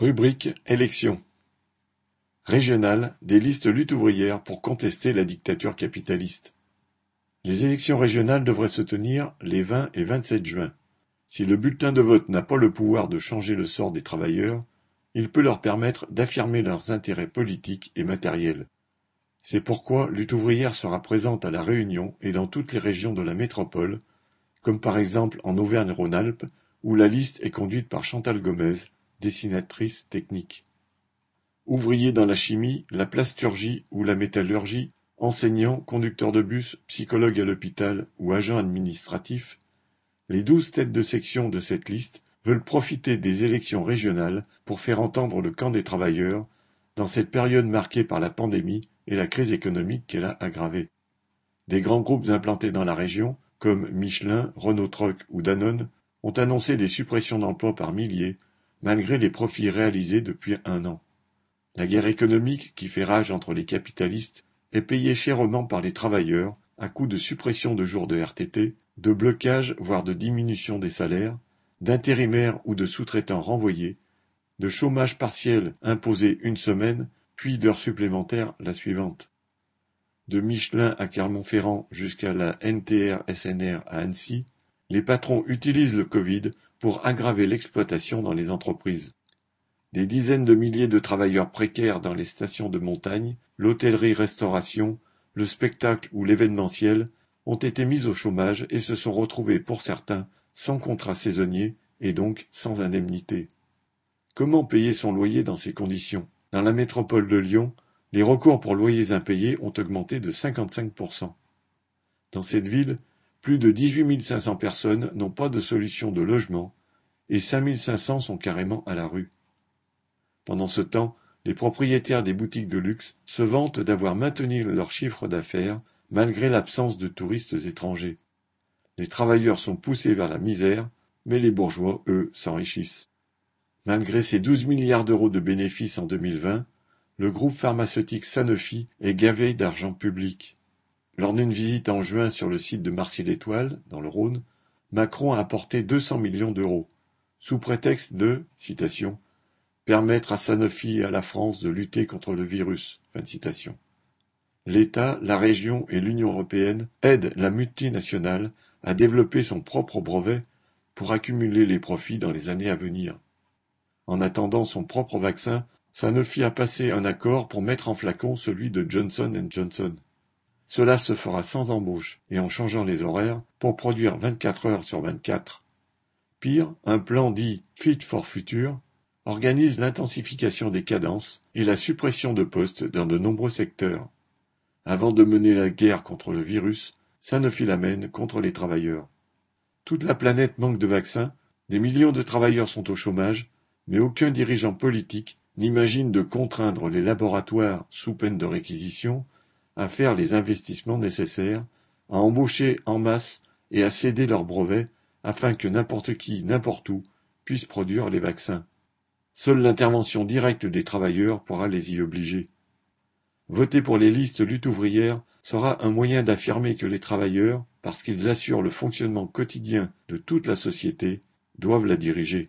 Rubrique élections. Régionales, des listes lutte ouvrière pour contester la dictature capitaliste. Les élections régionales devraient se tenir les 20 et 27 juin. Si le bulletin de vote n'a pas le pouvoir de changer le sort des travailleurs, il peut leur permettre d'affirmer leurs intérêts politiques et matériels. C'est pourquoi Lutte ouvrière sera présente à La Réunion et dans toutes les régions de la métropole, comme par exemple en Auvergne-Rhône-Alpes, où la liste est conduite par Chantal Gomez, dessinatrice technique. Ouvrier dans la chimie, la plasturgie ou la métallurgie, enseignant, conducteur de bus, psychologue à l'hôpital ou agent administratif, les douze têtes de section de cette liste veulent profiter des élections régionales pour faire entendre le camp des travailleurs dans cette période marquée par la pandémie et la crise économique qu'elle a aggravée. Des grands groupes implantés dans la région, comme Michelin, Renault Truck ou Danone, ont annoncé des suppressions d'emplois par milliers malgré les profits réalisés depuis un an. La guerre économique qui fait rage entre les capitalistes est payée chèrement par les travailleurs à coup de suppression de jours de RTT, de blocage voire de diminution des salaires, d'intérimaires ou de sous-traitants renvoyés, de chômage partiel imposé une semaine, puis d'heures supplémentaires la suivante. De Michelin à Clermont-Ferrand jusqu'à la NTR-SNR à Annecy, les patrons utilisent le Covid pour aggraver l'exploitation dans les entreprises. Des dizaines de milliers de travailleurs précaires dans les stations de montagne, l'hôtellerie-restauration, le spectacle ou l'événementiel ont été mis au chômage et se sont retrouvés pour certains sans contrat saisonnier et donc sans indemnité. Comment payer son loyer dans ces conditions? Dans la métropole de Lyon, les recours pour loyers impayés ont augmenté de 55%. Dans cette ville, plus de dix-huit cinq cents personnes n'ont pas de solution de logement et cinq cinq cents sont carrément à la rue. Pendant ce temps, les propriétaires des boutiques de luxe se vantent d'avoir maintenu leur chiffre d'affaires malgré l'absence de touristes étrangers. Les travailleurs sont poussés vers la misère, mais les bourgeois, eux, s'enrichissent. Malgré ses douze milliards d'euros de bénéfices en 2020, le groupe pharmaceutique Sanofi est gavé d'argent public. Lors d'une visite en juin sur le site de Marcy-l'Étoile, dans le Rhône, Macron a apporté 200 millions d'euros, sous prétexte de permettre à Sanofi et à la France de lutter contre le virus. L'État, la région et l'Union européenne aident la multinationale à développer son propre brevet pour accumuler les profits dans les années à venir. En attendant son propre vaccin, Sanofi a passé un accord pour mettre en flacon celui de Johnson Johnson. Cela se fera sans embauche et en changeant les horaires pour produire vingt-quatre heures sur vingt-quatre. Pire, un plan dit Fit for Future organise l'intensification des cadences et la suppression de postes dans de nombreux secteurs. Avant de mener la guerre contre le virus, Sanofi la mène contre les travailleurs. Toute la planète manque de vaccins, des millions de travailleurs sont au chômage, mais aucun dirigeant politique n'imagine de contraindre les laboratoires, sous peine de réquisition, à faire les investissements nécessaires, à embaucher en masse et à céder leurs brevets afin que n'importe qui, n'importe où, puisse produire les vaccins. Seule l'intervention directe des travailleurs pourra les y obliger. Voter pour les listes lutte ouvrière sera un moyen d'affirmer que les travailleurs, parce qu'ils assurent le fonctionnement quotidien de toute la société, doivent la diriger.